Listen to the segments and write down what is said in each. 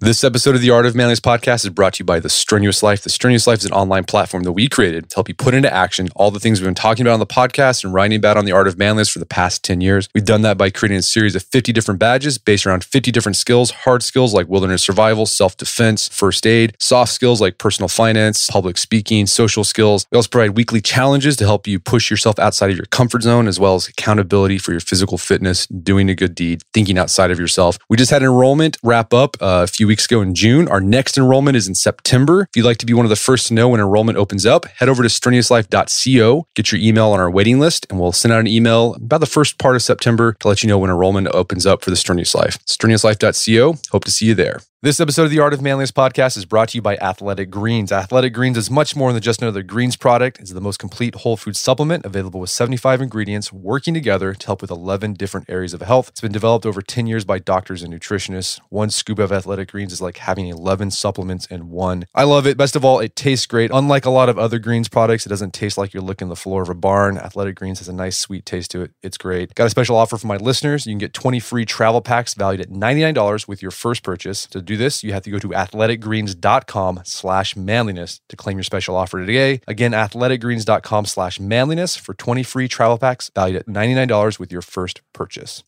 This episode of the Art of Manliness podcast is brought to you by The Strenuous Life. The Strenuous Life is an online platform that we created to help you put into action all the things we've been talking about on the podcast and writing about on the Art of Manliness for the past 10 years. We've done that by creating a series of 50 different badges based around 50 different skills, hard skills like wilderness survival, self-defense, first aid, soft skills like personal finance, public speaking, social skills. We also provide weekly challenges to help you push yourself outside of your comfort zone as well as accountability for your physical fitness, doing a good deed, thinking outside of yourself. We just had enrollment wrap up uh, a few weeks ago in June. Our next enrollment is in September. If you'd like to be one of the first to know when enrollment opens up, head over to strenuouslife.co, get your email on our waiting list, and we'll send out an email about the first part of September to let you know when enrollment opens up for the Strenuous Life. Strenuouslife.co. Hope to see you there. This episode of the Art of Manliness podcast is brought to you by Athletic Greens. Athletic Greens is much more than just another greens product. It's the most complete whole food supplement available with 75 ingredients working together to help with 11 different areas of health. It's been developed over 10 years by doctors and nutritionists. One scoop of Athletic Greens is like having 11 supplements in one. I love it. Best of all, it tastes great. Unlike a lot of other greens products, it doesn't taste like you're licking the floor of a barn. Athletic Greens has a nice sweet taste to it. It's great. Got a special offer for my listeners. You can get 20 free travel packs valued at $99 with your first purchase. To do this, you have to go to athleticgreens.com slash manliness to claim your special offer today. Again, athleticgreens.com slash manliness for 20 free travel packs valued at $99 with your first purchase.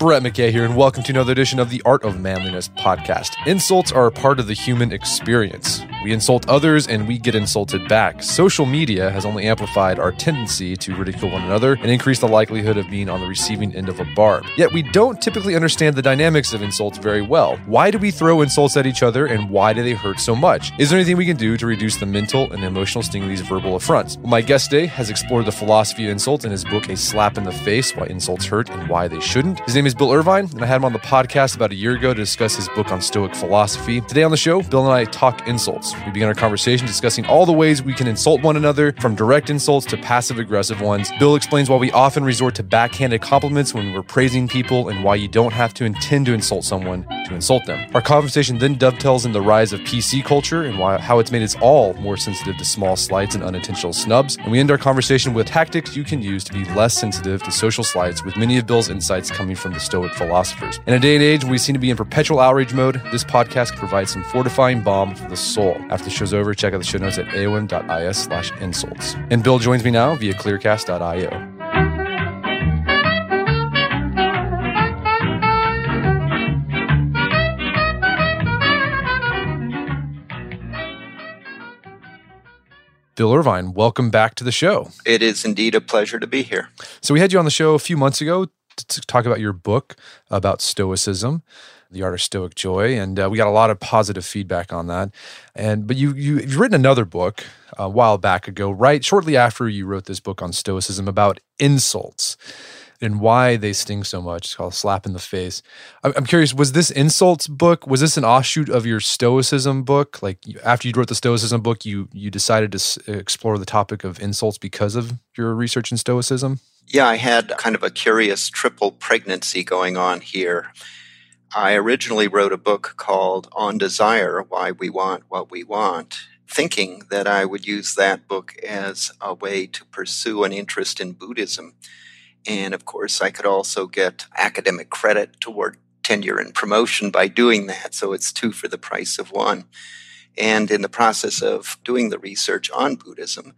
Brett McKay here, and welcome to another edition of the Art of Manliness podcast. Insults are a part of the human experience. We insult others and we get insulted back. Social media has only amplified our tendency to ridicule one another and increased the likelihood of being on the receiving end of a barb. Yet we don't typically understand the dynamics of insults very well. Why do we throw insults at each other and why do they hurt so much? Is there anything we can do to reduce the mental and emotional sting of these verbal affronts? Well, my guest today has explored the philosophy of insult in his book, A Slap in the Face Why Insults Hurt and Why They Shouldn't. His name is Bill Irvine, and I had him on the podcast about a year ago to discuss his book on Stoic philosophy. Today on the show, Bill and I talk insults. We begin our conversation discussing all the ways we can insult one another, from direct insults to passive aggressive ones. Bill explains why we often resort to backhanded compliments when we're praising people and why you don't have to intend to insult someone to insult them. Our conversation then dovetails in the rise of PC culture and why, how it's made us all more sensitive to small slights and unintentional snubs. And we end our conversation with tactics you can use to be less sensitive to social slights, with many of Bill's insights coming from the Stoic philosophers. In a day and age we seem to be in perpetual outrage mode, this podcast can provide some fortifying balm for the soul. After the show's over, check out the show notes at aom.is slash insults. And Bill joins me now via clearcast.io. Bill Irvine, welcome back to the show. It is indeed a pleasure to be here. So, we had you on the show a few months ago to, talk about your book about Stoicism, The Art of Stoic Joy, and uh, we got a lot of positive feedback on that. And but you, you you've written another book a while back ago, right shortly after you wrote this book on Stoicism about insults and why they sting so much. It's called Slap in the Face. I'm, curious, was this insults book, was this an offshoot of your Stoicism book? Like after you wrote the Stoicism book, you you decided to explore the topic of insults because of your research in Stoicism? Yeah, I had kind of a curious triple pregnancy going on here. I originally wrote a book called On Desire Why We Want What We Want, thinking that I would use that book as a way to pursue an interest in Buddhism. And of course, I could also get academic credit toward tenure and promotion by doing that. So it's two for the price of one. And in the process of doing the research on Buddhism,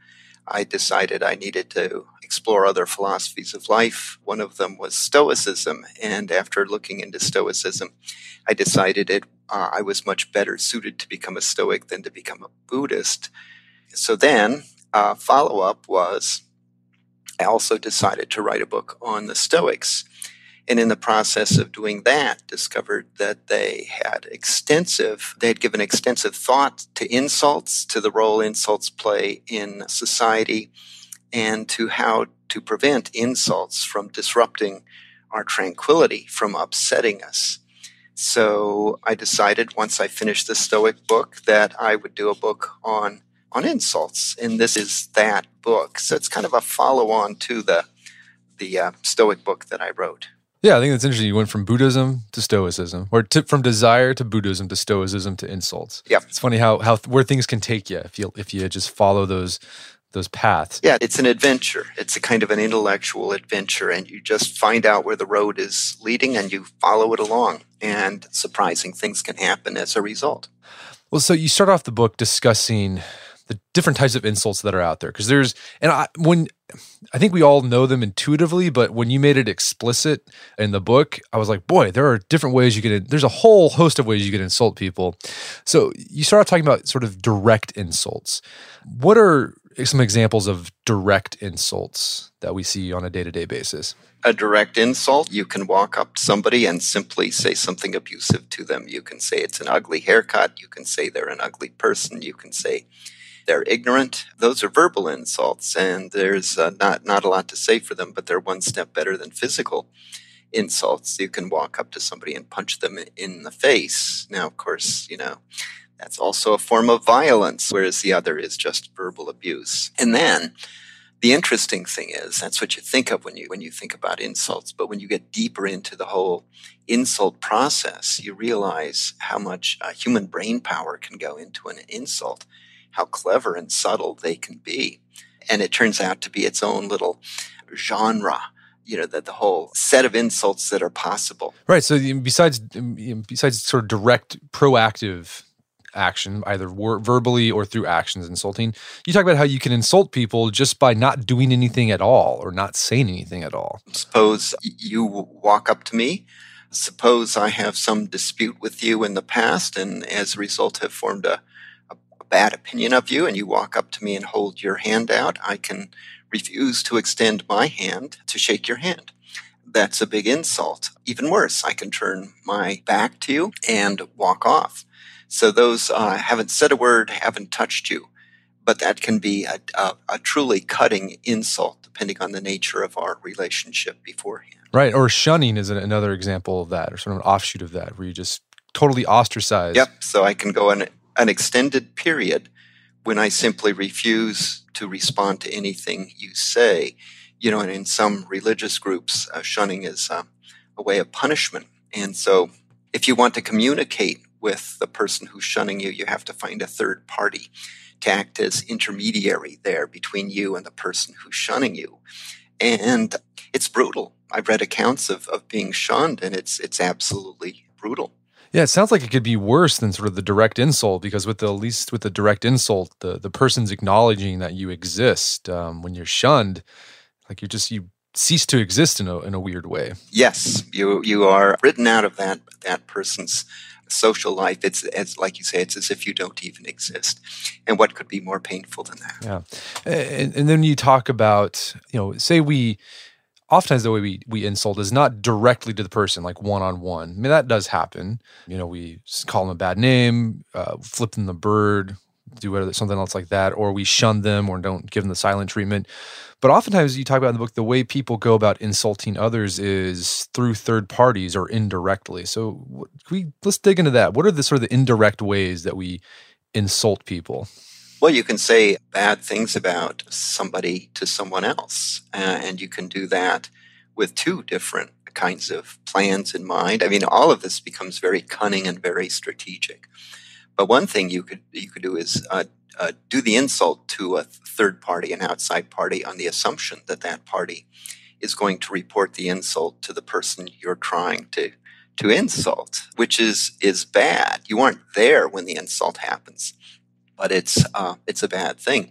I decided I needed to explore other philosophies of life. One of them was Stoicism. And after looking into Stoicism, I decided it, uh, I was much better suited to become a Stoic than to become a Buddhist. So then, uh, follow up was I also decided to write a book on the Stoics. And in the process of doing that, discovered that they had extensive, they had given extensive thought to insults, to the role insults play in society, and to how to prevent insults from disrupting our tranquility, from upsetting us. So I decided once I finished the Stoic book that I would do a book on on insults, and this is that book. So it's kind of a follow on to the the uh, Stoic book that I wrote. Yeah, I think that's interesting. You went from Buddhism to Stoicism, or to, from desire to Buddhism to Stoicism to insults. Yeah, it's funny how how where things can take you if you if you just follow those those paths. Yeah, it's an adventure. It's a kind of an intellectual adventure, and you just find out where the road is leading, and you follow it along. And surprising things can happen as a result. Well, so you start off the book discussing the different types of insults that are out there because there's and I, when I think we all know them intuitively, but when you made it explicit in the book, I was like, boy, there are different ways you can. There's a whole host of ways you can insult people. So you start off talking about sort of direct insults. What are some examples of direct insults that we see on a day to day basis? A direct insult, you can walk up to somebody and simply say something abusive to them. You can say it's an ugly haircut. You can say they're an ugly person. You can say they're ignorant. Those are verbal insults, and there's uh, not not a lot to say for them, but they're one step better than physical insults. You can walk up to somebody and punch them in the face. Now, of course, you know that's also a form of violence, whereas the other is just verbal abuse. And then the interesting thing is that's what you think of when you when you think about insults but when you get deeper into the whole insult process you realize how much uh, human brain power can go into an insult how clever and subtle they can be. And it turns out to be its own little genre you know that the whole set of insults that are possible right so besides besides sort of direct proactive action either wor- verbally or through actions insulting you talk about how you can insult people just by not doing anything at all or not saying anything at all suppose you walk up to me suppose i have some dispute with you in the past and as a result have formed a bad opinion of you and you walk up to me and hold your hand out, I can refuse to extend my hand to shake your hand. That's a big insult. Even worse, I can turn my back to you and walk off. So those uh, haven't said a word, haven't touched you, but that can be a, a, a truly cutting insult depending on the nature of our relationship beforehand. Right. Or shunning is another example of that, or sort of an offshoot of that, where you just totally ostracize. Yep. So I can go and an extended period when I simply refuse to respond to anything you say. You know, and in some religious groups, uh, shunning is uh, a way of punishment. And so, if you want to communicate with the person who's shunning you, you have to find a third party to act as intermediary there between you and the person who's shunning you. And it's brutal. I've read accounts of, of being shunned, and it's it's absolutely brutal. Yeah, it sounds like it could be worse than sort of the direct insult because with the at least with the direct insult, the the person's acknowledging that you exist. Um, when you're shunned, like you just you cease to exist in a in a weird way. Yes, you you are written out of that that person's social life. It's it's like you say, it's as if you don't even exist. And what could be more painful than that? Yeah, and, and then you talk about you know, say we oftentimes the way we, we insult is not directly to the person, like one on one. I mean, that does happen. You know, we call them a bad name, uh, flip them the bird, do something else like that, or we shun them or don't give them the silent treatment. But oftentimes, you talk about in the book, the way people go about insulting others is through third parties or indirectly. So, we let's dig into that. What are the sort of the indirect ways that we insult people? Well, you can say bad things about somebody to someone else, uh, and you can do that with two different kinds of plans in mind. I mean, all of this becomes very cunning and very strategic. But one thing you could you could do is uh, uh, do the insult to a third party, an outside party, on the assumption that that party is going to report the insult to the person you're trying to to insult, which is is bad. You aren't there when the insult happens, but it's uh, it's a bad thing.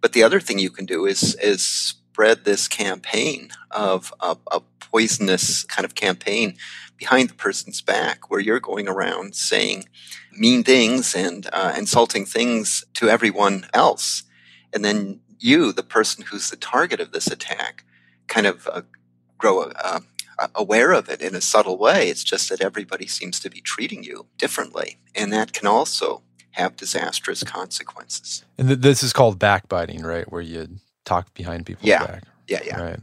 But the other thing you can do is is spread this campaign of a, a poisonous kind of campaign behind the person's back, where you're going around saying mean things and uh, insulting things to everyone else, and then you, the person who's the target of this attack, kind of uh, grow uh, aware of it in a subtle way. It's just that everybody seems to be treating you differently, and that can also have disastrous consequences. And th- this is called backbiting, right? Where you talk behind people's yeah. back. Yeah, yeah. Right.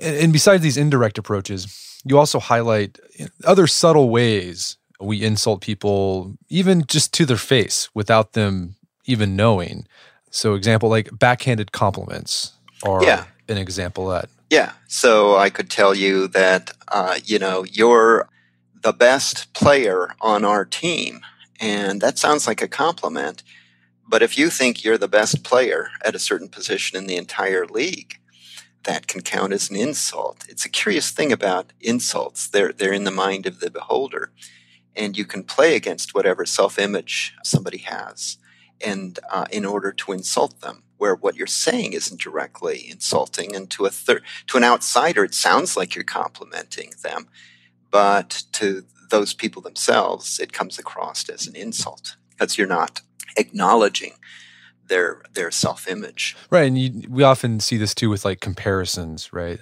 And, besides these indirect approaches, you also highlight other subtle ways we insult people, even just to their face, without them even knowing. So, example like backhanded compliments are yeah. an example of that. Yeah. So I could tell you that, uh, you know, you're the best player on our team. And that sounds like a compliment. But if you think you're the best player at a certain position in the entire league, that can count as an insult. It's a curious thing about insults. They're, they're in the mind of the beholder. And you can play against whatever self image somebody has and uh, in order to insult them where what you're saying isn't directly insulting and to a third to an outsider it sounds like you're complimenting them but to those people themselves it comes across as an insult because you're not acknowledging their their self image right and you, we often see this too with like comparisons right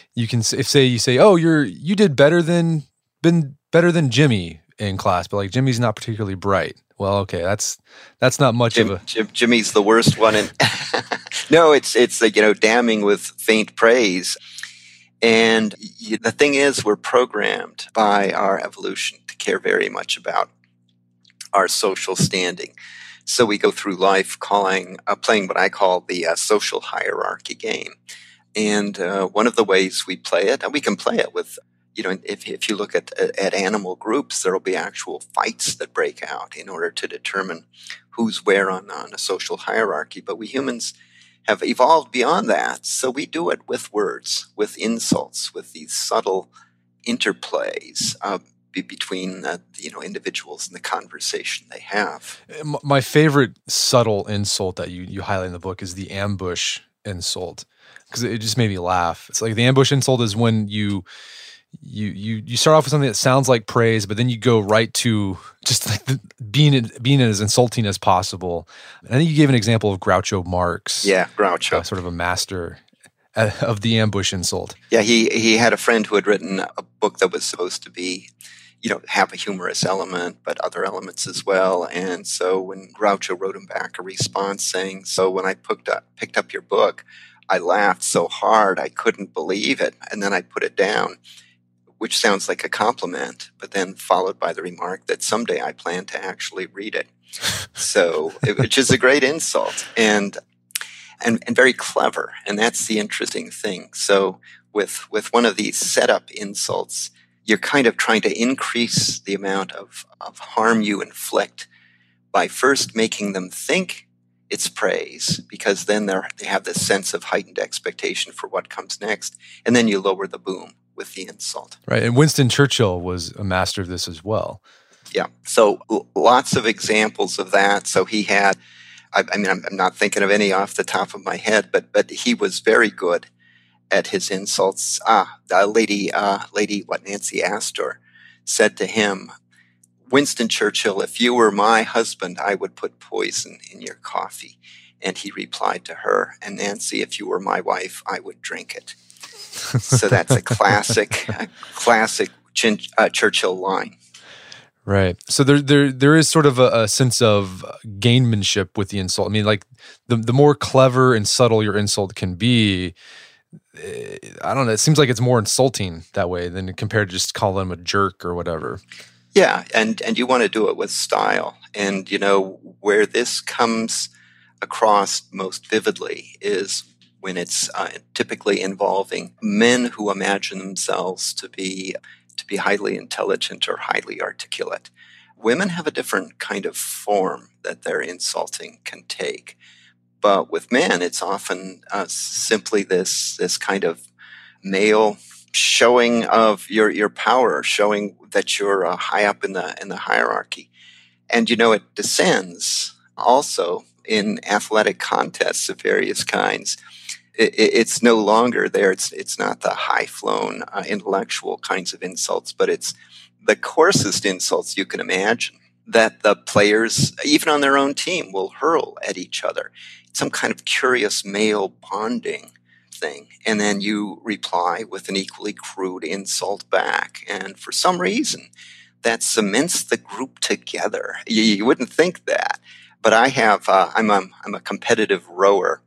you can if say you say oh you're you did better than been better than jimmy in class but like jimmy's not particularly bright well, okay, that's that's not much Jim, of a. Jim, Jimmy's the worst one, and no, it's it's uh, you know damning with faint praise. And the thing is, we're programmed by our evolution to care very much about our social standing. So we go through life calling, uh, playing what I call the uh, social hierarchy game. And uh, one of the ways we play it, and we can play it with you know, if, if you look at, at animal groups, there will be actual fights that break out in order to determine who's where on, on a social hierarchy. But we humans have evolved beyond that. So we do it with words, with insults, with these subtle interplays uh, between uh, you know individuals and the conversation they have. My favorite subtle insult that you, you highlight in the book is the ambush insult because it just made me laugh. It's like the ambush insult is when you you you you start off with something that sounds like praise, but then you go right to just like the, being being as insulting as possible. And I think you gave an example of Groucho Marx. Yeah, Groucho, uh, sort of a master uh, of the ambush insult. Yeah, he he had a friend who had written a book that was supposed to be, you know, have a humorous element, but other elements as well. And so when Groucho wrote him back a response saying, "So when I picked up picked up your book." I laughed so hard I couldn't believe it, and then I put it down which sounds like a compliment, but then followed by the remark that someday I plan to actually read it. so, which is a great insult and, and, and very clever. And that's the interesting thing. So with, with one of these setup insults, you're kind of trying to increase the amount of, of harm you inflict by first making them think it's praise because then they have this sense of heightened expectation for what comes next. And then you lower the boom with the insult. Right. And Winston Churchill was a master of this as well. Yeah. So lots of examples of that. So he had, I, I mean, I'm, I'm, not thinking of any off the top of my head, but but he was very good at his insults. Ah, the lady, uh, lady, what Nancy Astor said to him, Winston Churchill, if you were my husband, I would put poison in your coffee. And he replied to her, and Nancy, if you were my wife, I would drink it so that's a classic, a classic uh, Churchill line. Right. So there, there, there is sort of a, a, sense of gainmanship with the insult. I mean, like the the more clever and subtle your insult can be, I don't know. It seems like it's more insulting that way than compared to just calling them a jerk or whatever. Yeah, and and you want to do it with style. And you know where this comes across most vividly is when it's uh, typically involving men who imagine themselves to be to be highly intelligent or highly articulate. Women have a different kind of form that their insulting can take, but with men, it's often uh, simply this this kind of male showing of your your power, showing that you're uh, high up in the in the hierarchy, and you know it descends also in athletic contests of various kinds. It, it's no longer there. It's it's not the high flown uh, intellectual kinds of insults, but it's the coarsest insults you can imagine that the players, even on their own team, will hurl at each other. Some kind of curious male bonding thing. And then you reply with an equally crude insult back. And for some reason, that cements the group together. You, you wouldn't think that. But I have, uh, I'm, a, I'm a competitive rower.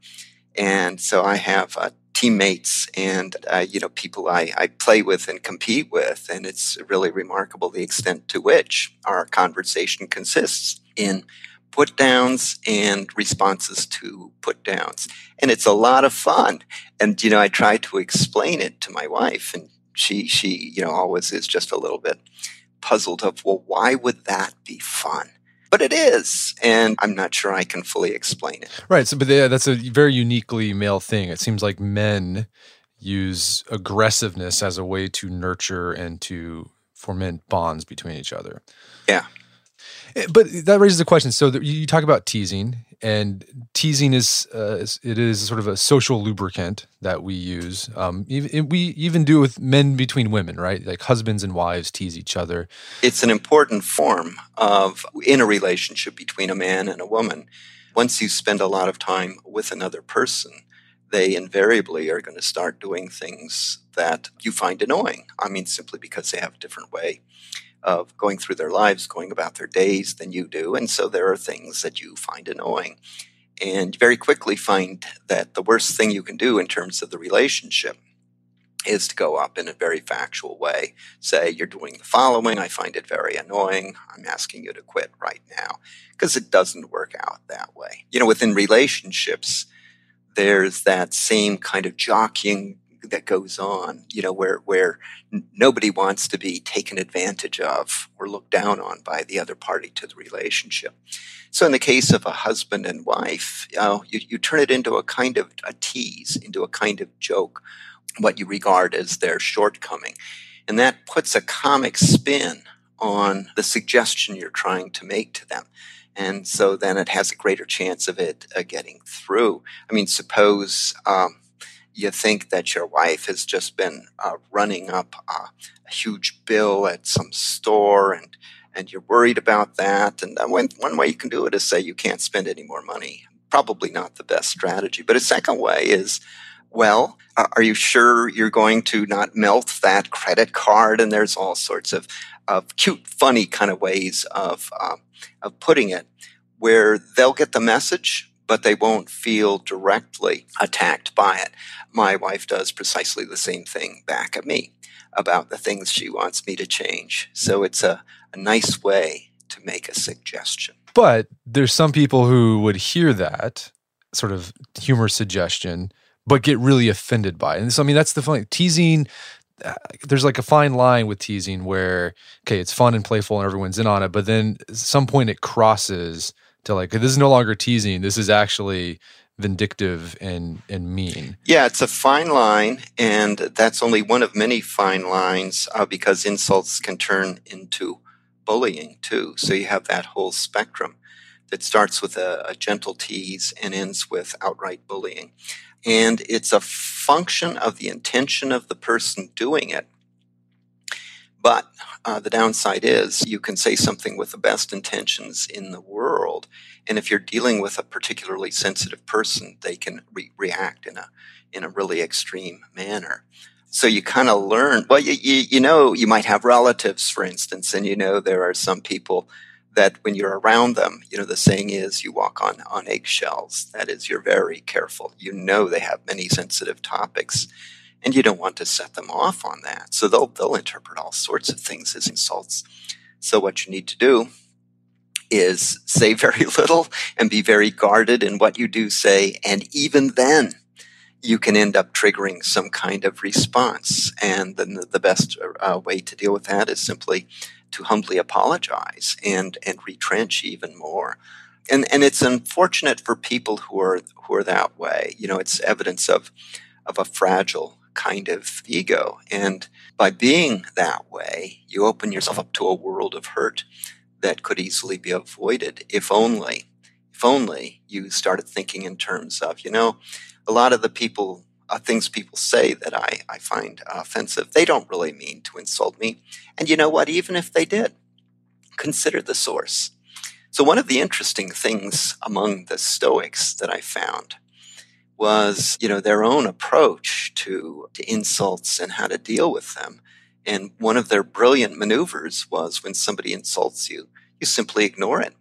And so I have uh, teammates and uh, you know people I, I play with and compete with and it's really remarkable the extent to which our conversation consists in put downs and responses to put downs and it's a lot of fun and you know i try to explain it to my wife and she she you know always is just a little bit puzzled of well why would that be fun but it is, and I'm not sure I can fully explain it. Right. So, but yeah, that's a very uniquely male thing. It seems like men use aggressiveness as a way to nurture and to foment bonds between each other. Yeah. Eh, but that raises a question. So you talk about teasing, and teasing is, uh, it is sort of a social lubricant that we use. Um, even, we even do with men between women, right? Like husbands and wives tease each other. It's an important form of in a relationship between a man and a woman. Once you spend a lot of time with another person, they invariably are going to start doing things that you find annoying. I mean, simply because they have a different way of going through their lives, going about their days than you do. And so there are things that you find annoying. And very quickly find that the worst thing you can do in terms of the relationship is to go up in a very factual way. Say, you're doing the following. I find it very annoying. I'm asking you to quit right now. Because it doesn't work out that way. You know, within relationships, there's that same kind of jockeying that goes on, you know, where where nobody wants to be taken advantage of or looked down on by the other party to the relationship. So, in the case of a husband and wife, you, you turn it into a kind of a tease, into a kind of joke, what you regard as their shortcoming, and that puts a comic spin on the suggestion you're trying to make to them. And so then it has a greater chance of it uh, getting through. I mean, suppose um, you think that your wife has just been uh, running up uh, a huge bill at some store and and you're worried about that and one, one way you can do it is say you can't spend any more money. Probably not the best strategy. But a second way is well are you sure you're going to not melt that credit card? And there's all sorts of, of cute funny kind of ways of, uh, of putting it where they'll get the message but they won't feel directly attacked by it. My wife does precisely the same thing back at me about the things she wants me to change. So it's a, a nice way to make a suggestion. But there's some people who would hear that sort of humor suggestion, but get really offended by it. And so, I mean, that's the funny teasing. Uh, there's like a fine line with teasing where, okay, it's fun and playful and everyone's in on it, but then at some point it crosses to like this is no longer teasing. This is actually vindictive and and mean. Yeah, it's a fine line, and that's only one of many fine lines uh, because insults can turn into bullying too. So you have that whole spectrum that starts with a, a gentle tease and ends with outright bullying. And it's a function of the intention of the person doing it but uh, the downside is you can say something with the best intentions in the world. And if you're dealing with a particularly sensitive person, they can re- react in a, in a really extreme manner. So you kind of learn, well, you, you, you know, you might have relatives, for instance, and you know, there are some people that when you're around them, you know, the saying is you walk on, on eggshells. That is, you're very careful. You know, they have many sensitive topics and you don't want to set them off on that. So they'll they'll interpret all sorts of things as insults. So what you need to do is say very little and be very guarded in what you do say, and even then, you can end up triggering some kind of response. And then the, the best uh, way to deal with that is simply to humbly apologize and and retrench even more. And and it's unfortunate for people who are who are that way. You know, it's evidence of of a fragile kind of ego. And by being that way, you open yourself up to a world of hurt that could easily be avoided if only, if only you started thinking in terms of, you know, a lot of the people, uh, things people say that I, I find offensive, they don't really mean to insult me. And you know what? Even if they did, consider the source. So, one of the interesting things among the Stoics that I found was, you know, their own approach to, to insults and how to deal with them. And one of their brilliant maneuvers was when somebody insults you, you simply ignore it.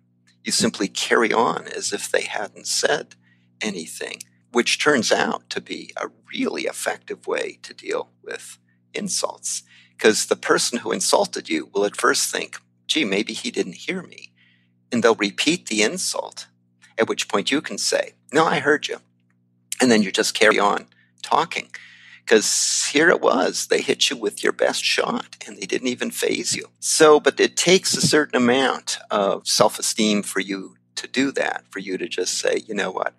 You simply carry on as if they hadn't said anything, which turns out to be a really effective way to deal with insults. Because the person who insulted you will at first think, gee, maybe he didn't hear me. And they'll repeat the insult, at which point you can say, no, I heard you. And then you just carry on talking. Because here it was, they hit you with your best shot and they didn't even faze you. So, but it takes a certain amount of self esteem for you to do that, for you to just say, you know what,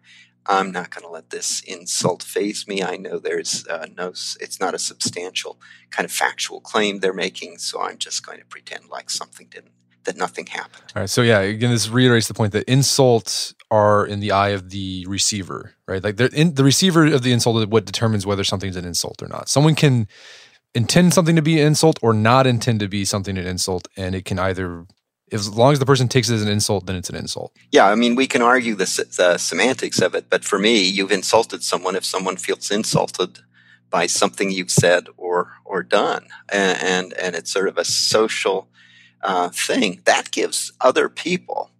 I'm not going to let this insult faze me. I know there's uh, no, it's not a substantial kind of factual claim they're making, so I'm just going to pretend like something didn't, that nothing happened. All right. So yeah, again, this reiterates the point that insults are in the eye of the receiver, right? Like in, the receiver of the insult is what determines whether something's an insult or not. Someone can intend something to be an insult or not intend to be something an insult, and it can either as long as the person takes it as an insult, then it's an insult. Yeah, I mean, we can argue the, the semantics of it, but for me, you've insulted someone if someone feels insulted by something you've said or or done, and and, and it's sort of a social uh, thing that gives other people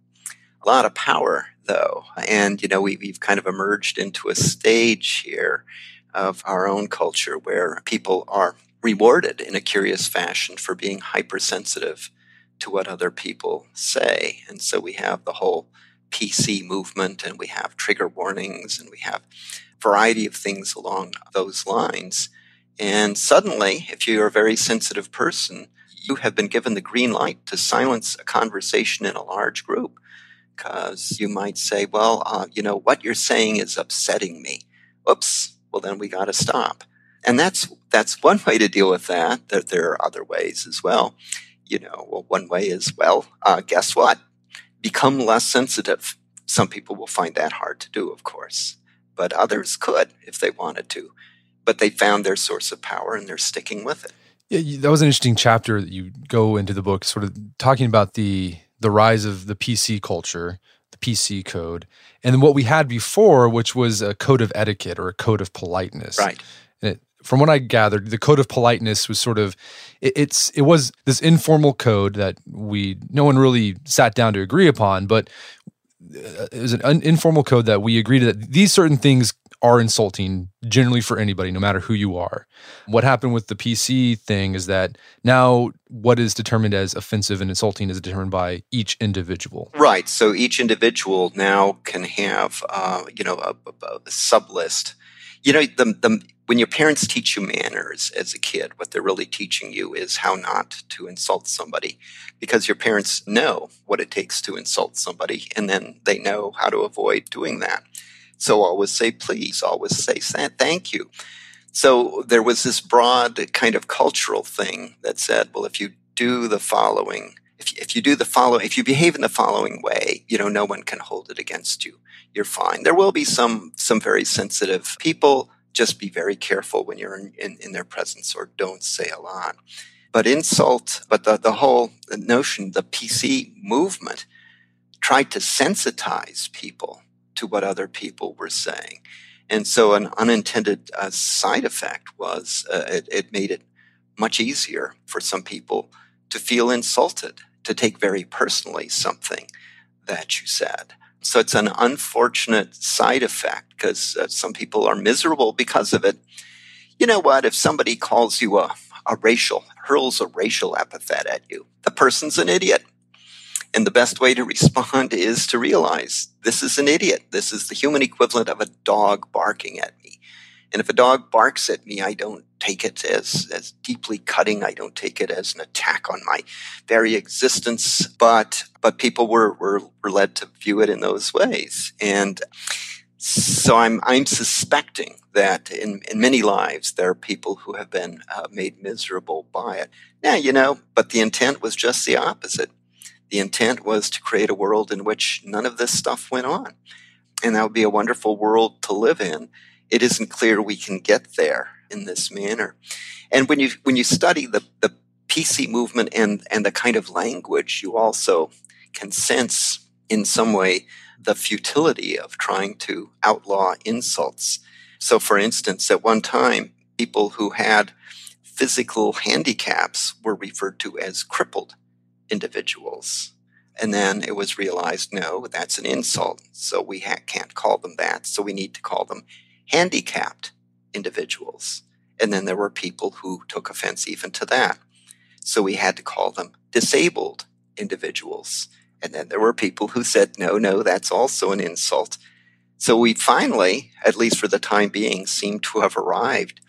a lot of power, though. And you know, we, we've kind of emerged into a stage here of our own culture where people are rewarded in a curious fashion for being hypersensitive to what other people say. And so we have the whole PC movement and we have trigger warnings and we have a variety of things along those lines. And suddenly, if you're a very sensitive person, you have been given the green light to silence a conversation in a large group because you might say, well, uh, you know, what you're saying is upsetting me. Oops. Well, then we got to stop. And that's, that's one way to deal with that. There, there are other ways as well you know, well, one way is, well, uh, guess what? Become less sensitive. Some people will find that hard to do, of course, but others could if they wanted to. But they found their source of power and they're sticking with it. Yeah, that was an interesting chapter that you go into the book, sort of talking about the the rise of the PC culture, the PC code, and then what we had before, which was a code of etiquette or a code of politeness. Right. And it, from what I gathered, the code of politeness was sort of it, it's it was this informal code that we no one really sat down to agree upon, but uh, it was an informal code that we agreed that these certain things are insulting generally for anybody, no matter who you are. What happened with the PC thing is that now what is determined as offensive and insulting is determined by each individual. Right. So each individual now can have, uh, you know, a, a, a sub list. You know, the, the when your parents teach you manners as a kid, what they're really teaching you is how not to insult somebody because your parents know what it takes to insult somebody and then they know how to avoid doing that. So always say please, always say thank you. So there was this broad kind of cultural thing that said, well, if you do the following, if, if you do the follow, if you behave in the following way, you know, no one can hold it against you. You're fine. There will be some, some very sensitive people just be very careful when you're in, in, in their presence or don't say a lot. But insult, but the, the whole notion, the PC movement tried to sensitize people to what other people were saying. And so an unintended uh, side effect was uh, it, it made it much easier for some people to feel insulted, to take very personally something that you said. So it's an unfortunate side effect because uh, some people are miserable because of it. You know what? If somebody calls you a, a racial, hurls a racial epithet at you, the person's an idiot. And the best way to respond is to realize this is an idiot. This is the human equivalent of a dog barking at me. And if a dog barks at me, I don't take it as, as deeply cutting. I don't take it as an attack on my very existence. But but people were, were, were led to view it in those ways. And So I'm, I'm suspecting that in, in many lives there are people who have been uh, made miserable by it. Yeah, you know, but the intent was just the opposite. The intent was to create a world in which none of this stuff went on. And that would be a wonderful world to live in. It isn't clear we can get there in this manner. And when you when you study the, the PC movement and, and the kind of language, you also can sense in some way the futility of trying to outlaw insults. So, for instance, at one time, people who had physical handicaps were referred to as crippled individuals. And then it was realized no, that's an insult. So we ha- can't call them that. So we need to call them handicapped individuals. And then there were people who took offense even to that. So we had to call them disabled individuals. And then there were people who said, no, no, that's also an insult. So we finally, at least for the time being, seem to have arrived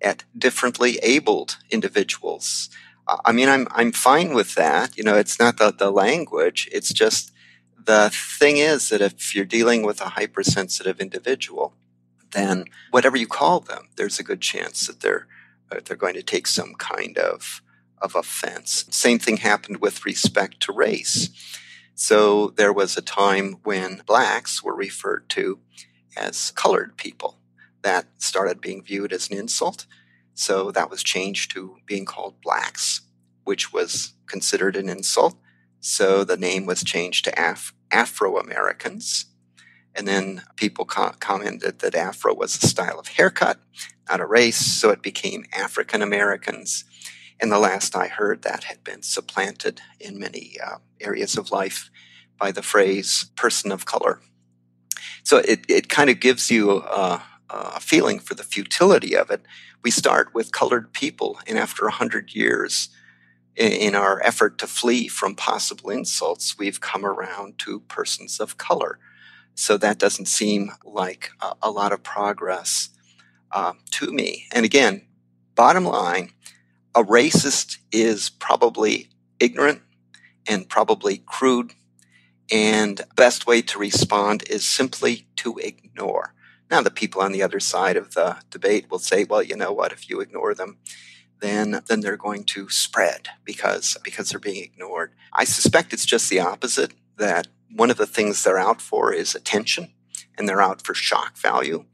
at differently abled individuals. I mean, I'm, I'm fine with that. You know, it's not the, the language. It's just the thing is that if you're dealing with a hypersensitive individual, then whatever you call them, there's a good chance that they're, uh, they're going to take some kind of, of offense. Same thing happened with respect to race. So there was a time when blacks were referred to as colored people. That started being viewed as an insult. So that was changed to being called blacks, which was considered an insult. So the name was changed to Af- Afro Americans. And then people co- commented that Afro was a style of haircut, not a race. So it became African Americans. And the last I heard, that had been supplanted in many uh, areas of life by the phrase person of color. So it, it kind of gives you a, a feeling for the futility of it. We start with colored people, and after 100 years, in our effort to flee from possible insults, we've come around to persons of color. So that doesn't seem like a, a lot of progress uh, to me. And again, bottom line, a racist is probably ignorant and probably crude. And best way to respond is simply to ignore. Now, the people on the other side of the debate will say, well, you know what, if you ignore them, then, then they're going to spread because, because they're being ignored. I suspect it's just the opposite, that one of the things they're out for is attention and they're out for shock value.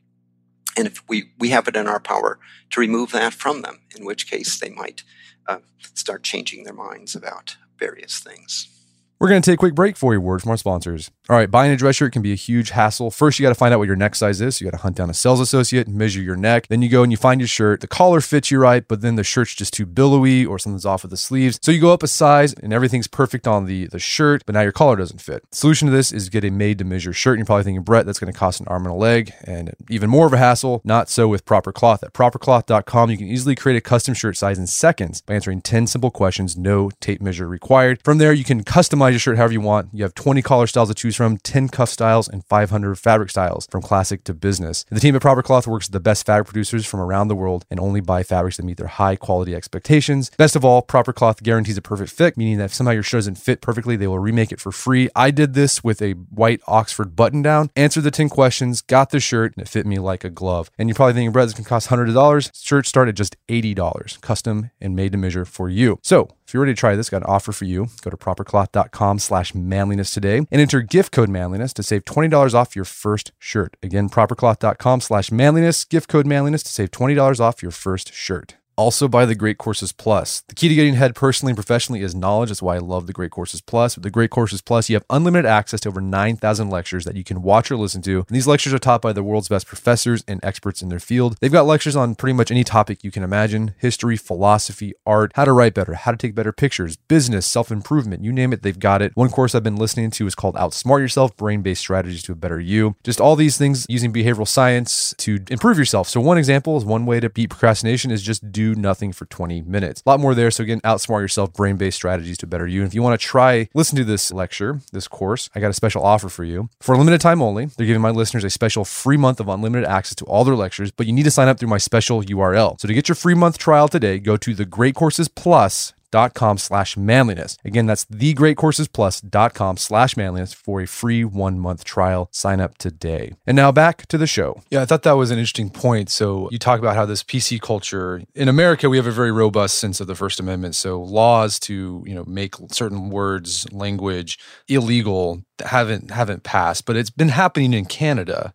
And if we, we have it in our power to remove that from them, in which case they might uh, start changing their minds about various things. We're going to take a quick break for your word from our sponsors. All right, buying a dress shirt can be a huge hassle. First, you got to find out what your neck size is. You got to hunt down a sales associate, and measure your neck. Then you go and you find your shirt. The collar fits you right, but then the shirt's just too billowy or something's off with the sleeves. So you go up a size and everything's perfect on the, the shirt, but now your collar doesn't fit. solution to this is get a made to measure shirt. And you're probably thinking, Brett, that's going to cost an arm and a leg and even more of a hassle. Not so with Proper Cloth. At propercloth.com, you can easily create a custom shirt size in seconds by answering 10 simple questions, no tape measure required. From there, you can customize your shirt however you want. You have 20 collar styles to choose from, 10 cuff styles, and 500 fabric styles from classic to business. And the team at Proper Cloth works with the best fabric producers from around the world and only buy fabrics that meet their high quality expectations. Best of all, Proper Cloth guarantees a perfect fit, meaning that if somehow your shirt doesn't fit perfectly, they will remake it for free. I did this with a white Oxford button down, answered the 10 questions, got the shirt, and it fit me like a glove. And you're probably thinking, Brett, this can cost hundreds of dollars. Shirts start at just $80, custom and made to measure for you. So if you're ready to try this, got an offer for you. Go to propercloth.com slash manliness today and enter gift code manliness to save $20 off your first shirt. Again, propercloth.com slash manliness, gift code manliness to save $20 off your first shirt also by the Great Courses Plus. The key to getting ahead personally and professionally is knowledge. That's why I love the Great Courses Plus. With the Great Courses Plus, you have unlimited access to over 9,000 lectures that you can watch or listen to. And these lectures are taught by the world's best professors and experts in their field. They've got lectures on pretty much any topic you can imagine history, philosophy, art, how to write better, how to take better pictures, business, self improvement, you name it, they've got it. One course I've been listening to is called Outsmart Yourself Brain Based Strategies to a Better You. Just all these things using behavioral science to improve yourself. So, one example is one way to beat procrastination is just do nothing for 20 20 minutes. A lot more there. So again, outsmart yourself, brain-based strategies to better you. And if you want to try, listen to this lecture, this course, I got a special offer for you. For a limited time only, they're giving my listeners a special free month of unlimited access to all their lectures, but you need to sign up through my special URL. So to get your free month trial today, go to the Great Courses Plus thegreatcoursesplus.com slash manliness. Again, that's thegreatcoursesplus.com slash manliness for a free one-month trial. Sign up today. And now back to the show. Yeah, I thought that was an interesting point. So you talk about how this PC culture in America, we have a very robust sense of the First Amendment. So laws to, you know, make certain words, language illegal haven't haven't passed, but it's been happening in Canada.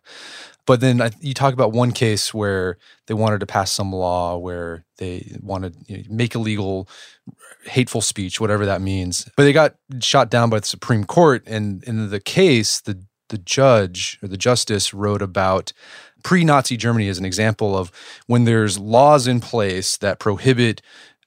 But then I, you talk about one case where they wanted to pass some law where they wanted to you know, make illegal hateful speech, whatever that means. But they got shot down by the Supreme Court, and in the case, the the judge or the justice wrote about pre-Nazi Germany as an example of when there's laws in place that prohibit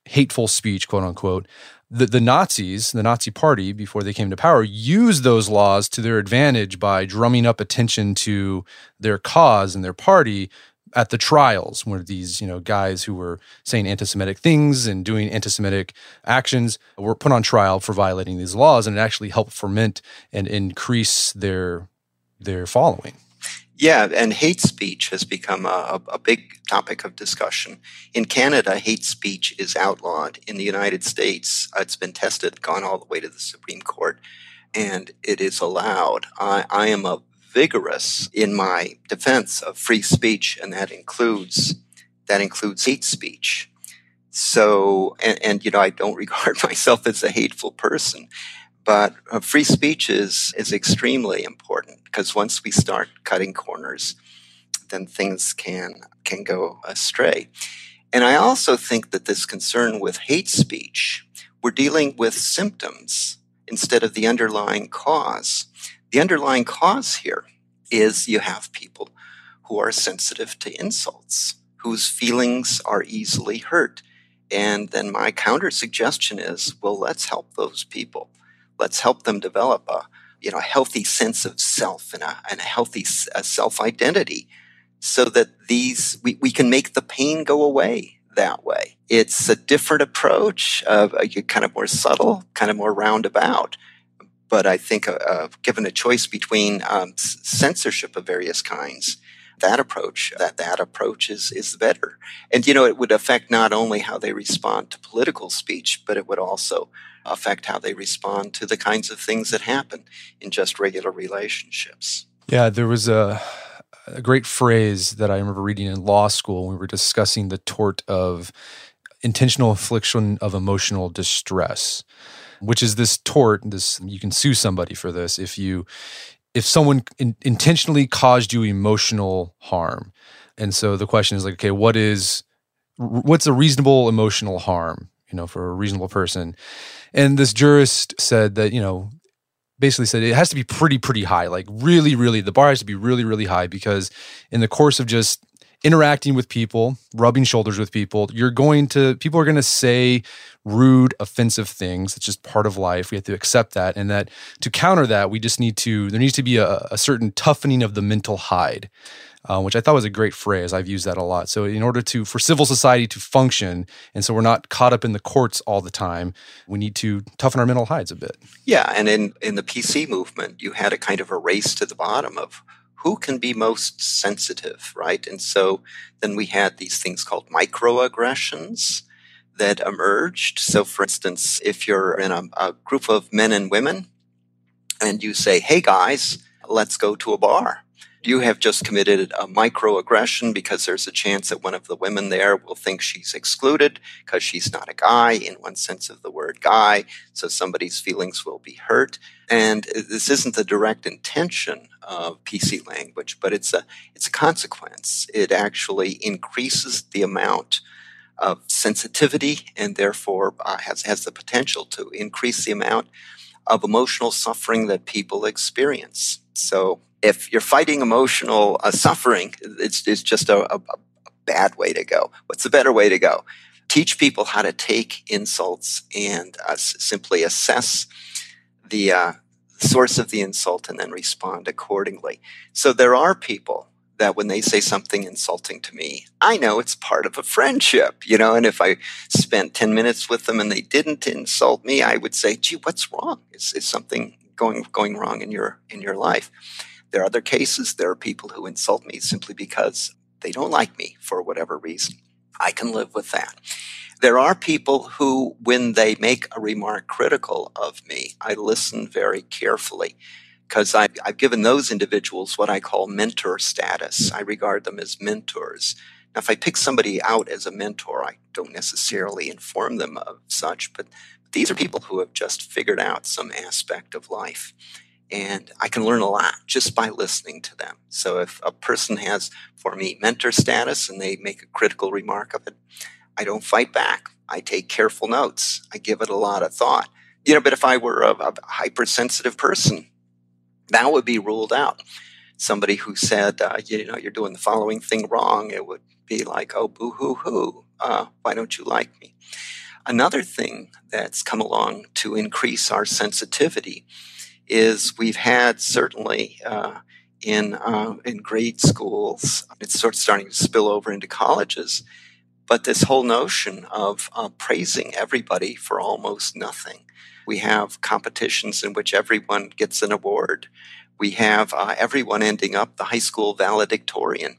hateful speech, quote unquote the, the Nazis, the Nazi party, before they came to power, used those laws to their advantage by drumming up attention to their cause and their party at the trials where these you know guys who were saying anti-semitic things and doing anti-semitic actions were put on trial for violating these laws and it actually helped ferment and increase their their following yeah, and hate speech has become a, a, big topic of discussion. In Canada, hate speech is outlawed. In the United States, it's been tested, gone all the way to the Supreme Court, and it is allowed. I, I am a vigorous in my defense of free speech, and that includes that includes hate speech. So, and, and you know, I don't regard myself as a hateful person. But uh, free speech is, is extremely important because once we start cutting corners, then things can, can go astray. And I also think that this concern with hate speech, we're dealing with symptoms instead of the underlying cause. The underlying cause here is you have people who are sensitive to insults, whose feelings are easily hurt. And then my counter suggestion is, well, let's help those people let's help them develop a you know a healthy sense of self and a, and a healthy a self identity so that these we, we can make the pain go away that way. It's a different approach of uh, kind of more subtle kind of more roundabout but i think uh, uh, given a choice between um, censorship of various kinds that approach that that approach is is better. And you know it would affect not only how they respond to political speech but it would also affect how they respond to the kinds of things that happen in just regular relationships. Yeah, there was a, a great phrase that I remember reading in law school when we were discussing the tort of intentional infliction of emotional distress which is this tort this you can sue somebody for this if you if someone in, intentionally caused you emotional harm and so the question is like okay what is what's a reasonable emotional harm you know for a reasonable person and this jurist said that, you know, basically said it has to be pretty, pretty high. Like really, really, the bar has to be really, really high because in the course of just interacting with people, rubbing shoulders with people, you're going to, people are going to say rude, offensive things. It's just part of life. We have to accept that. And that to counter that, we just need to, there needs to be a, a certain toughening of the mental hide uh, which I thought was a great phrase. I've used that a lot. So, in order to for civil society to function, and so we're not caught up in the courts all the time, we need to toughen our mental hides a bit. Yeah, and in in the PC movement, you had a kind of a race to the bottom of who can be most sensitive, right? And so then we had these things called microaggressions that emerged. So, for instance, if you're in a, a group of men and women and you say, "Hey guys, let's go to a bar." You have just committed a microaggression because there's a chance that one of the women there will think she's excluded because she's not a guy in one sense of the word guy. So somebody's feelings will be hurt. And this isn't the direct intention of PC language, but it's a, it's a consequence. It actually increases the amount of sensitivity and therefore uh, has, has the potential to increase the amount of emotional suffering that people experience. So if you're fighting emotional uh, suffering, it's, it's just a, a, a bad way to go. What's the better way to go? Teach people how to take insults and uh, simply assess the uh, source of the insult and then respond accordingly. So there are people that when they say something insulting to me, I know it's part of a friendship, you know, and if I spent 10 minutes with them and they didn't insult me, I would say, gee, what's wrong? Is, is something going, going wrong in your, in your life? There are other cases. There are people who insult me simply because they don't like me for whatever reason. I can live with that. There are people who, when they make a remark critical of me, I listen very carefully because I've, I've, given those individuals what I call mentor status. I regard them as mentors. Now, if I pick somebody out as a mentor, I don't necessarily inform them of such, but these are people who have just figured out some aspect of life. And I can learn a lot just by listening to them. So if a person has, for me, mentor status and they make a critical remark of it, I don't fight back. I take careful notes. I give it a lot of thought. You know, but if I were a, a hypersensitive person, that would be ruled out. Somebody who said, uh, you know, you're doing the following thing wrong, it would be like, oh, boo hoo hoo. Uh, why don't you like me? Another thing that's come along to increase our sensitivity is we've had certainly uh, in uh, in grade schools, it's sort of starting to spill over into colleges. But this whole notion of uh, praising everybody for almost nothing. We have competitions in which everyone gets an award. We have uh, everyone ending up the high school valedictorian.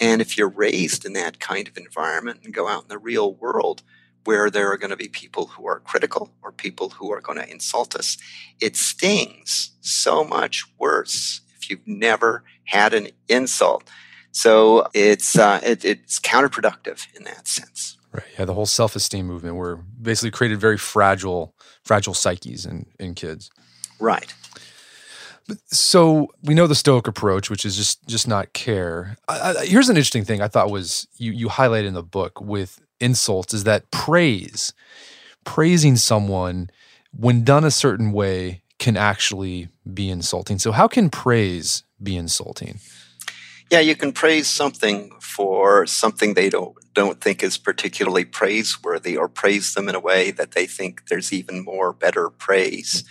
And if you're raised in that kind of environment and go out in the real world, where there are going to be people who are critical or people who are going to insult us, it stings so much worse if you've never had an insult. So it's uh, it, it's counterproductive in that sense. Right. Yeah. The whole self-esteem movement, we're basically created very fragile, fragile psyches in in kids. Right. So we know the Stoic approach, which is just just not care. I, I, here's an interesting thing I thought was you you highlight in the book with insults is that praise, praising someone when done a certain way can actually be insulting. So how can praise be insulting? Yeah, you can praise something for something they don't don't think is particularly praiseworthy or praise them in a way that they think there's even more better praise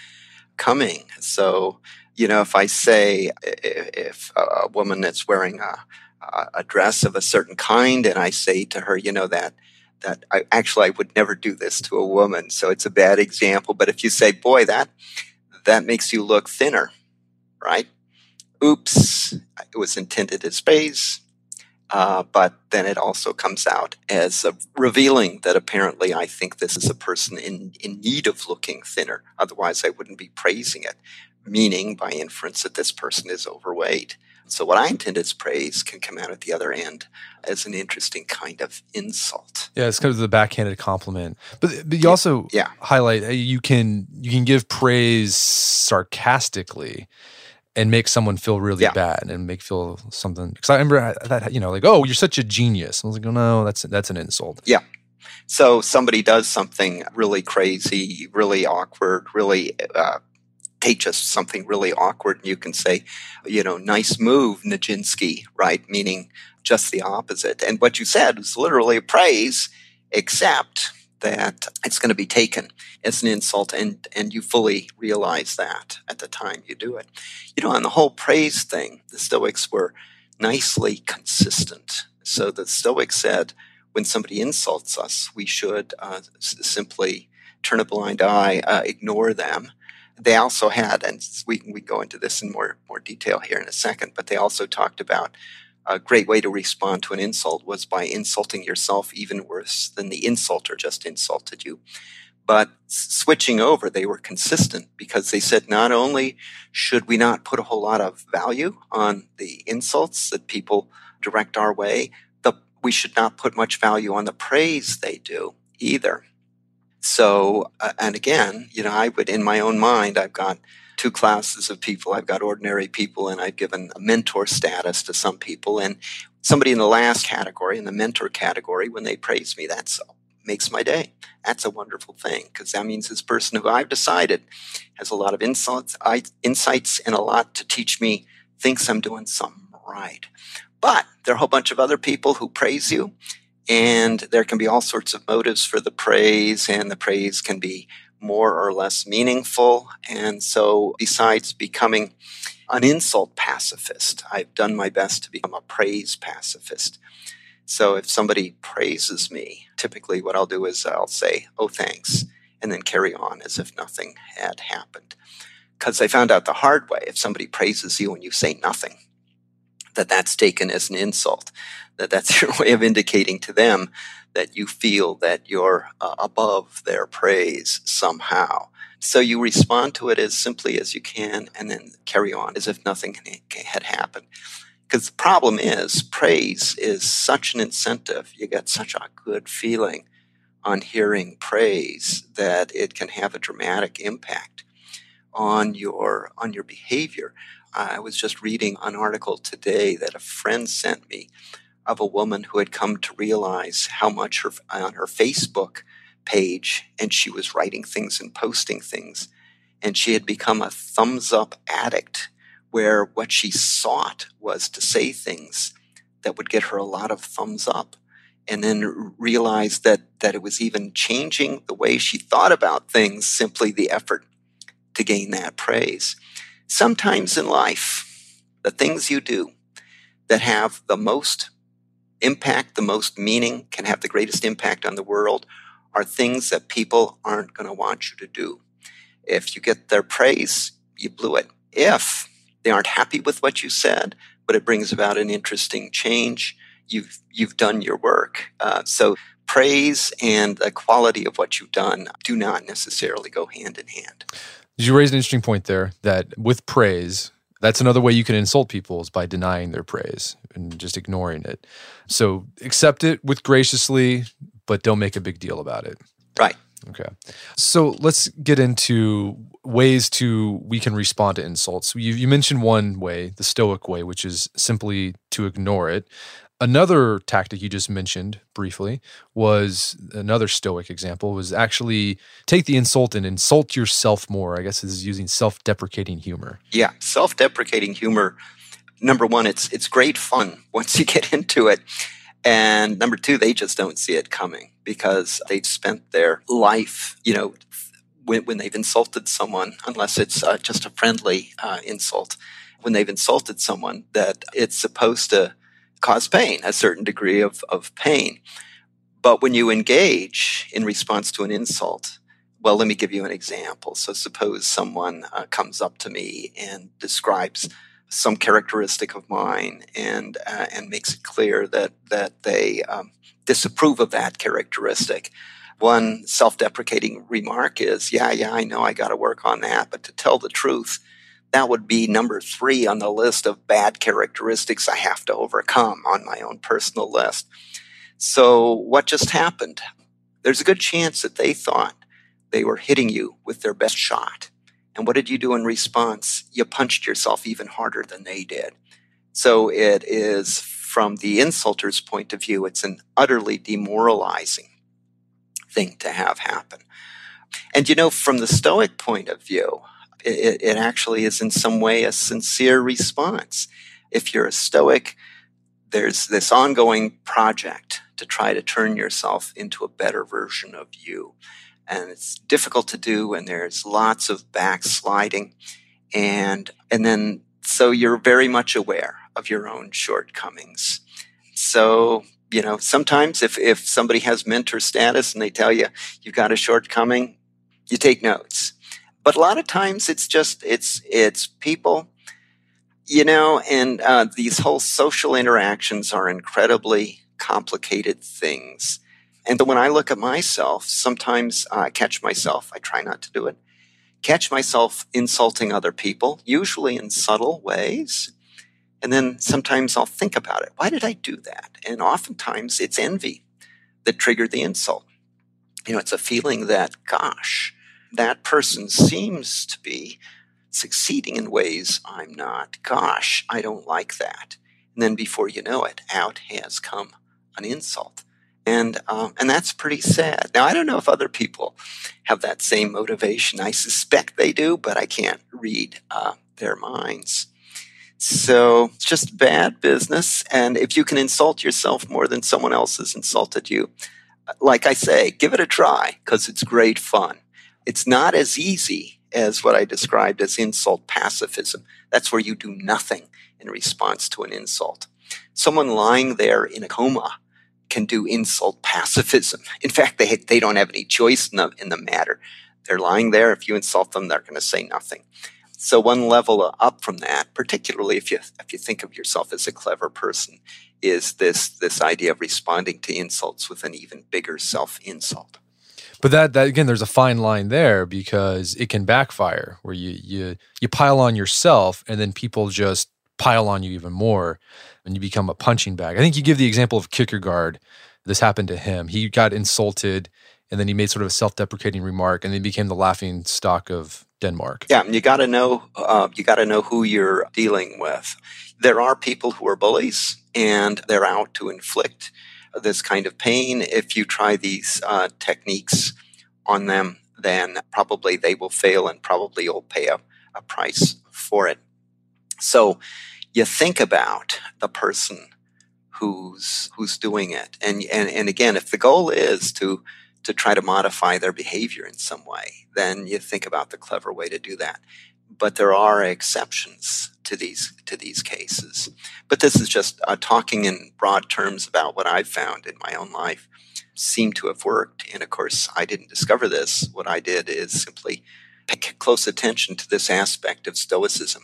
coming. So you know, if I say if a woman that's wearing a, a dress of a certain kind, and I say to her, you know that that I actually I would never do this to a woman, so it's a bad example. But if you say, boy, that that makes you look thinner, right? Oops, it was intended as praise. Uh, but then it also comes out as revealing that apparently I think this is a person in, in need of looking thinner. Otherwise, I wouldn't be praising it meaning by inference that this person is overweight. So what I intend as praise can come out at the other end as an interesting kind of insult. Yeah, it's kind of the backhanded compliment. But but you also yeah. highlight you can you can give praise sarcastically and make someone feel really yeah. bad and make feel something because I remember that you know like oh you're such a genius. I was like oh no that's that's an insult. Yeah. So somebody does something really crazy, really awkward, really uh, teach us something really awkward and you can say, you know, nice move, Nijinsky, right? Meaning just the opposite. And what you said was literally a praise, except that it's going to be taken as an insult and, and you fully realize that at the time you do it. You know, on the whole praise thing, the Stoics were nicely consistent. So the Stoics said, when somebody insults us, we should uh, simply turn a blind eye, uh, ignore them, they also had, and we we go into this in more more detail here in a second, but they also talked about a great way to respond to an insult was by insulting yourself even worse than the insulter just insulted you. But switching over, they were consistent because they said not only should we not put a whole lot of value on the insults that people direct our way, the, we should not put much value on the praise they do either. So, uh, and again, you know, I would, in my own mind, I've got two classes of people. I've got ordinary people, and I've given a mentor status to some people. And somebody in the last category, in the mentor category, when they praise me, that's makes my day. That's a wonderful thing because that means this person who I've decided has a lot of insights, insights and a lot to teach me thinks I'm doing something right. But there are a whole bunch of other people who praise you and there can be all sorts of motives for the praise, and the praise can be more or less meaningful. And so, besides becoming an insult pacifist, I've done my best to become a praise pacifist. So, if somebody praises me, typically what I'll do is I'll say, Oh, thanks, and then carry on as if nothing had happened. Because I found out the hard way if somebody praises you and you say nothing, that that's taken as an insult, that that's your way of indicating to them that you feel that you're uh, above their praise somehow. So you respond to it as simply as you can and then carry on as if nothing had happened. Because the problem is, praise is such an incentive. You get such a good feeling on hearing praise that it can have a dramatic impact on your on your behavior. I was just reading an article today that a friend sent me of a woman who had come to realize how much her on her Facebook page and she was writing things and posting things and she had become a thumbs up addict where what she sought was to say things that would get her a lot of thumbs up and then realized that that it was even changing the way she thought about things simply the effort to gain that praise sometimes in life the things you do that have the most impact the most meaning can have the greatest impact on the world are things that people aren't going to want you to do if you get their praise you blew it if they aren't happy with what you said, but it brings about an interesting change. You've you've done your work. Uh, so praise and the quality of what you've done do not necessarily go hand in hand. You raised an interesting point there that with praise, that's another way you can insult people is by denying their praise and just ignoring it. So accept it with graciously, but don't make a big deal about it. Right. Okay. So let's get into ways to we can respond to insults. You, you mentioned one way, the stoic way, which is simply to ignore it. Another tactic you just mentioned briefly was another stoic example was actually take the insult and insult yourself more. I guess is using self-deprecating humor. Yeah, self-deprecating humor. Number one, it's it's great fun once you get into it. And number two, they just don't see it coming because they've spent their life, you know, when, when they've insulted someone, unless it's uh, just a friendly uh, insult, when they've insulted someone, that it's supposed to cause pain, a certain degree of, of pain. But when you engage in response to an insult, well, let me give you an example. So, suppose someone uh, comes up to me and describes some characteristic of mine and uh, and makes it clear that that they um, disapprove of that characteristic. One self-deprecating remark is, "Yeah, yeah, I know I got to work on that, but to tell the truth, that would be number 3 on the list of bad characteristics I have to overcome on my own personal list." So, what just happened? There's a good chance that they thought they were hitting you with their best shot and what did you do in response? You punched yourself even harder than they did. So it is, from the insulter's point of view, it's an utterly demoralizing thing to have happen. And you know, from the Stoic point of view, it, it actually is in some way a sincere response. If you're a Stoic, there's this ongoing project to try to turn yourself into a better version of you. And it's difficult to do and there's lots of backsliding. And and then so you're very much aware of your own shortcomings. So you know sometimes if if somebody has mentor status and they tell you you've got a shortcoming you take notes but a lot of times it's just it's it's people you know and uh, these whole social interactions are incredibly complicated things and when I look at myself, sometimes I catch myself, I try not to do it, catch myself insulting other people, usually in subtle ways. And then sometimes I'll think about it. Why did I do that? And oftentimes it's envy that triggered the insult. You know, it's a feeling that, gosh, that person seems to be succeeding in ways I'm not. Gosh, I don't like that. And then before you know it, out has come an insult and um, and that's pretty sad. Now I don't know if other people have that same motivation. I suspect they do, but I can't read uh, their minds. So it's just bad business. And if you can insult yourself more than someone else has insulted you, like I say, give it a try because it's great fun. It's not as easy as what I described as insult pacifism. That's where you do nothing in response to an insult. Someone lying there in a coma can do insult pacifism. In fact, they, they don't have any choice in the, in the matter. They're lying there. If you insult them, they're going to say nothing. So one level up from that, particularly if you if you think of yourself as a clever person, is this this idea of responding to insults with an even bigger self insult. But that that again, there's a fine line there because it can backfire where you you you pile on yourself and then people just pile on you even more and you become a punching bag. I think you give the example of Kierkegaard. This happened to him. He got insulted and then he made sort of a self-deprecating remark and then became the laughing stock of Denmark. Yeah, you got to know uh, you got to know who you're dealing with. There are people who are bullies and they're out to inflict this kind of pain. If you try these uh, techniques on them, then probably they will fail and probably you'll pay a, a price for it. So you think about the person who's who's doing it, and and and again, if the goal is to to try to modify their behavior in some way, then you think about the clever way to do that. But there are exceptions to these to these cases. But this is just uh, talking in broad terms about what I've found in my own life seem to have worked. And of course, I didn't discover this. What I did is simply pay close attention to this aspect of Stoicism,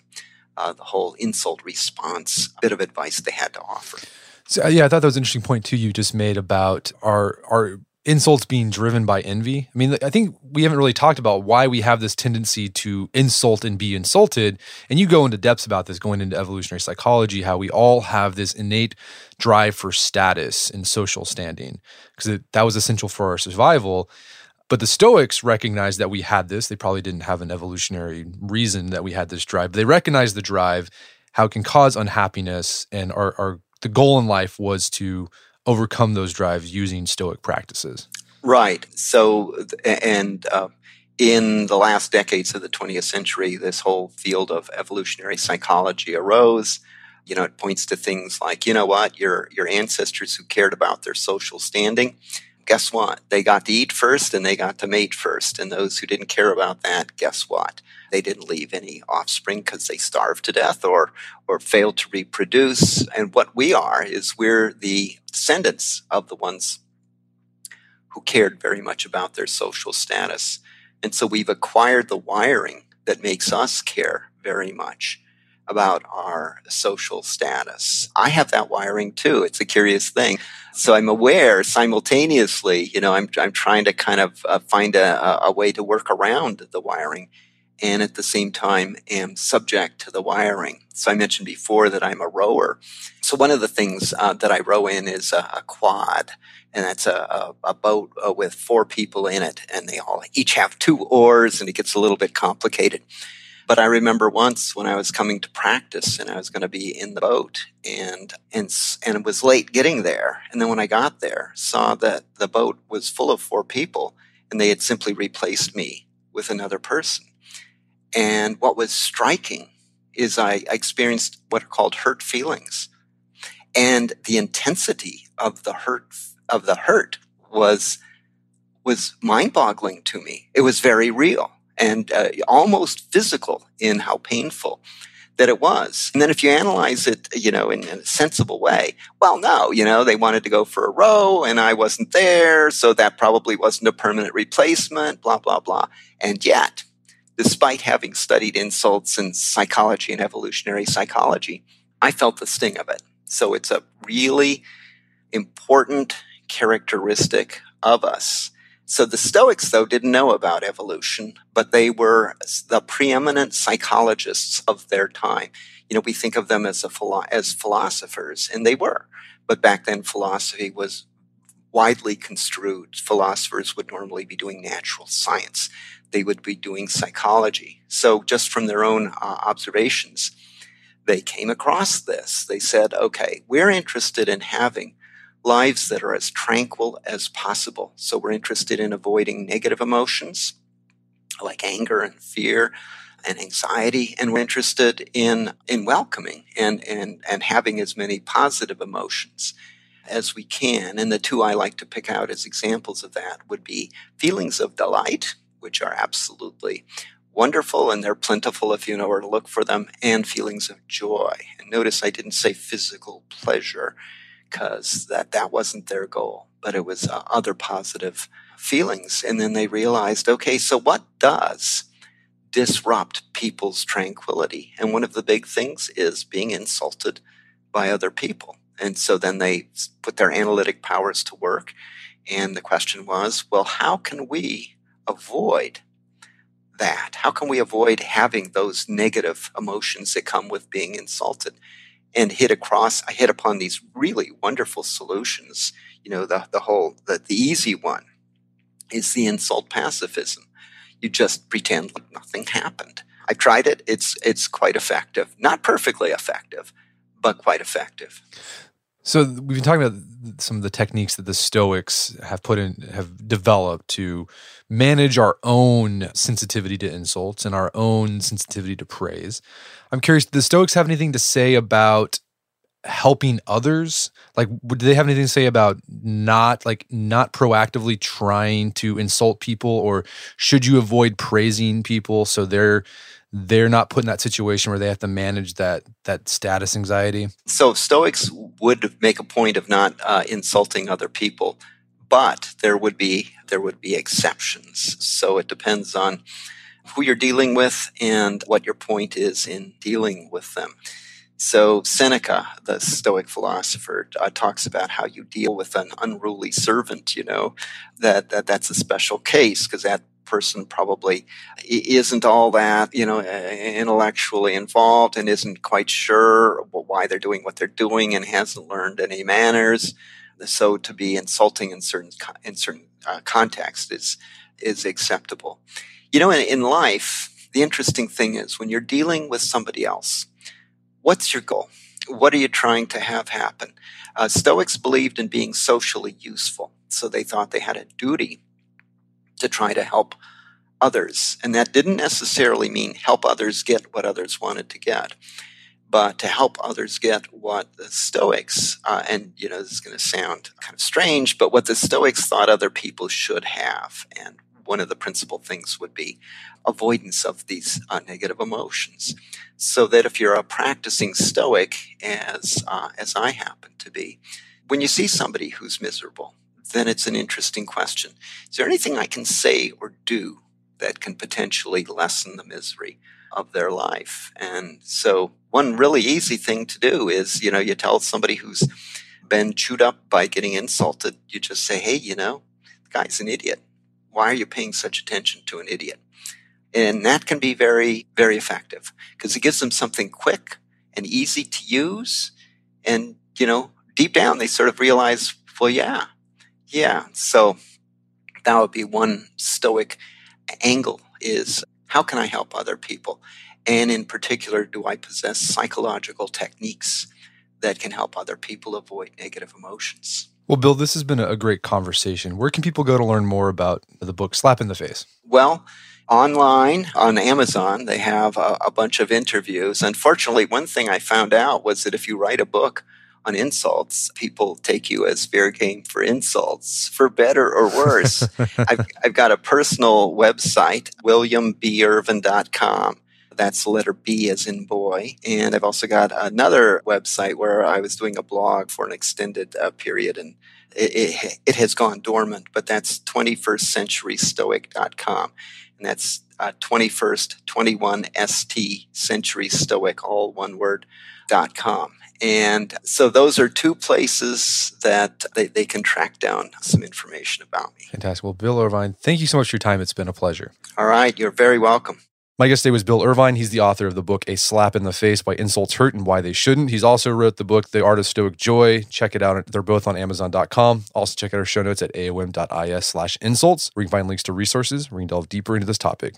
uh, the whole insult response bit of advice they had to offer. So, yeah, I thought that was an interesting point too. You just made about our our insults being driven by envy. I mean, I think we haven't really talked about why we have this tendency to insult and be insulted. And you go into depths about this going into evolutionary psychology, how we all have this innate drive for status and social standing, because that was essential for our survival. But the Stoics recognized that we had this. They probably didn't have an evolutionary reason that we had this drive. But they recognized the drive, how it can cause unhappiness, and our, our the goal in life was to overcome those drives using Stoic practices. Right. So, and uh, in the last decades of the 20th century, this whole field of evolutionary psychology arose. You know, it points to things like, you know what, your your ancestors who cared about their social standing, guess what? They got to eat first and they got to mate first. And those who didn't care about that, guess what? They didn't leave any offspring because they starved to death or or failed to reproduce. And what we are is we're the descendants of the ones who cared very much about their social status. And so we've acquired the wiring that makes us care very much about our social status. I have that wiring too. It's a curious thing. So I'm aware simultaneously, you know, I'm, I'm trying to kind of uh, find a, a way to work around the wiring and at the same time am subject to the wiring. So I mentioned before that I'm a rower. So one of the things uh, that I row in is a, a quad, and that's a, a, a boat uh, with four people in it, and they all each have two oars, and it gets a little bit complicated. But I remember once when I was coming to practice and I was going to be in the boat and, and, and it was late getting there. And then when I got there, saw that the boat was full of four people and they had simply replaced me with another person. And what was striking is I, experienced what are called hurt feelings. And the intensity of the hurt of the hurt was was mind-boggling to me. It was very real and uh, almost physical in how painful that it was. And then if you analyze it, you know, in, in, a sensible way, well, no, you know, they wanted to go for a row and I wasn't there. So that probably wasn't a permanent replacement, blah, blah, blah. And yet despite having studied insults and psychology and evolutionary psychology, I felt the sting of it. So it's a really important characteristic of us. So the Stoics, though, didn't know about evolution, but they were the preeminent psychologists of their time. You know, we think of them as a philo- as philosophers, and they were. But back then, philosophy was widely construed. Philosophers would normally be doing natural science they would be doing psychology. So just from their own uh, observations, they came across this. They said, okay, we're interested in having lives that are as tranquil as possible. So we're interested in avoiding negative emotions like anger and fear and anxiety. And we're interested in, in welcoming and, and, and having as many positive emotions as we can. And the two I like to pick out as examples of that would be feelings of delight which are absolutely wonderful and they're plentiful if you know where to look for them, and feelings of joy. And notice I didn't say physical pleasure because that, that wasn't their goal, but it was uh, other positive feelings. And then they realized, okay, so what does disrupt people's tranquility. And one of the big things is being insulted by other people. And so then they put their analytic powers to work. And the question was, well, how can we avoid that? How can we avoid having those negative emotions that come with being insulted? And hit across, I hit upon these really wonderful solutions. You know, the, the whole, the, the easy one is the insult pacifism. You just pretend like nothing happened. I tried it. It's, it's quite effective. Not perfectly effective, but quite effective. So we've been talking about some of the techniques that the Stoics have put in, have developed to manage our own sensitivity to insults and our own sensitivity to praise. I'm curious, do the Stoics have anything to say about helping others? Like, do they have anything to say about not like not proactively trying to insult people, or should you avoid praising people so they're they're not put in that situation where they have to manage that that status anxiety. So Stoics would make a point of not uh, insulting other people, but there would be there would be exceptions. So it depends on who you're dealing with and what your point is in dealing with them. So Seneca, the Stoic philosopher, uh, talks about how you deal with an unruly servant. You know that, that that's a special case because that person probably isn't all that, you know, intellectually involved and isn't quite sure why they're doing what they're doing and hasn't learned any manners. So to be insulting in certain in certain uh, contexts is is acceptable. You know, in, in life, the interesting thing is when you're dealing with somebody else, what's your goal? What are you trying to have happen? Uh, Stoics believed in being socially useful, so they thought they had a duty to try to help others. And that didn't necessarily mean help others get what others wanted to get, but to help others get what the Stoics, uh, and you know, this is going to sound kind of strange, but what the Stoics thought other people should have. And one of the principal things would be avoidance of these uh, negative emotions. So that if you're a practicing Stoic, as, uh, as I happen to be, when you see somebody who's miserable, then it's an interesting question. Is there anything I can say or do that can potentially lessen the misery of their life? And so, one really easy thing to do is, you know, you tell somebody who's been chewed up by getting insulted, you just say, hey, you know, the guy's an idiot. Why are you paying such attention to an idiot? And that can be very, very effective because it gives them something quick and easy to use. And, you know, deep down, they sort of realize, well, yeah, yeah. So that would be one stoic angle is how can I help other people? And in particular, do I possess psychological techniques that can help other people avoid negative emotions? Well, Bill, this has been a great conversation. Where can people go to learn more about the book Slap in the Face? Well, online on Amazon, they have a, a bunch of interviews. Unfortunately, one thing I found out was that if you write a book on insults, people take you as fair game for insults, for better or worse. I've, I've got a personal website, williambirvine.com. That's the letter B as in boy. And I've also got another website where I was doing a blog for an extended uh, period and it, it, it, has gone dormant, but that's 21stcenturystoic.com. And that's uh, 21st, 21 ST century stoic, all one word, dot com. And so those are two places that they, they can track down some information about me. Fantastic. Well, Bill Irvine, thank you so much for your time. It's been a pleasure. All right. You're very welcome. My guest today was Bill Irvine. He's the author of the book A Slap in the Face Why Insults Hurt and Why They Shouldn't. He's also wrote the book The Art of Stoic Joy. Check it out. They're both on Amazon.com. Also check out our show notes at aom.is slash insults where you can find links to resources where you can delve deeper into this topic.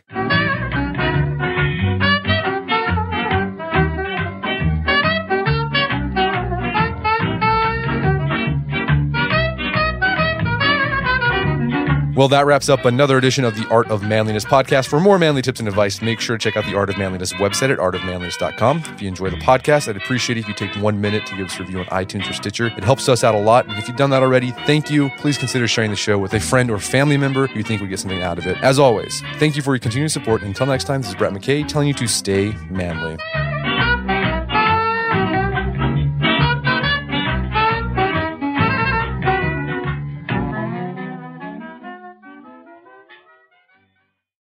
Well, that wraps up another edition of the Art of Manliness podcast. For more manly tips and advice, make sure to check out the Art of Manliness website at artofmanliness.com. If you enjoy the podcast, I'd appreciate it if you take one minute to give us a review on iTunes or Stitcher. It helps us out a lot. And if you've done that already, thank you. Please consider sharing the show with a friend or family member who you think would get something out of it. As always, thank you for your continued support. Until next time, this is Brett McKay telling you to stay manly.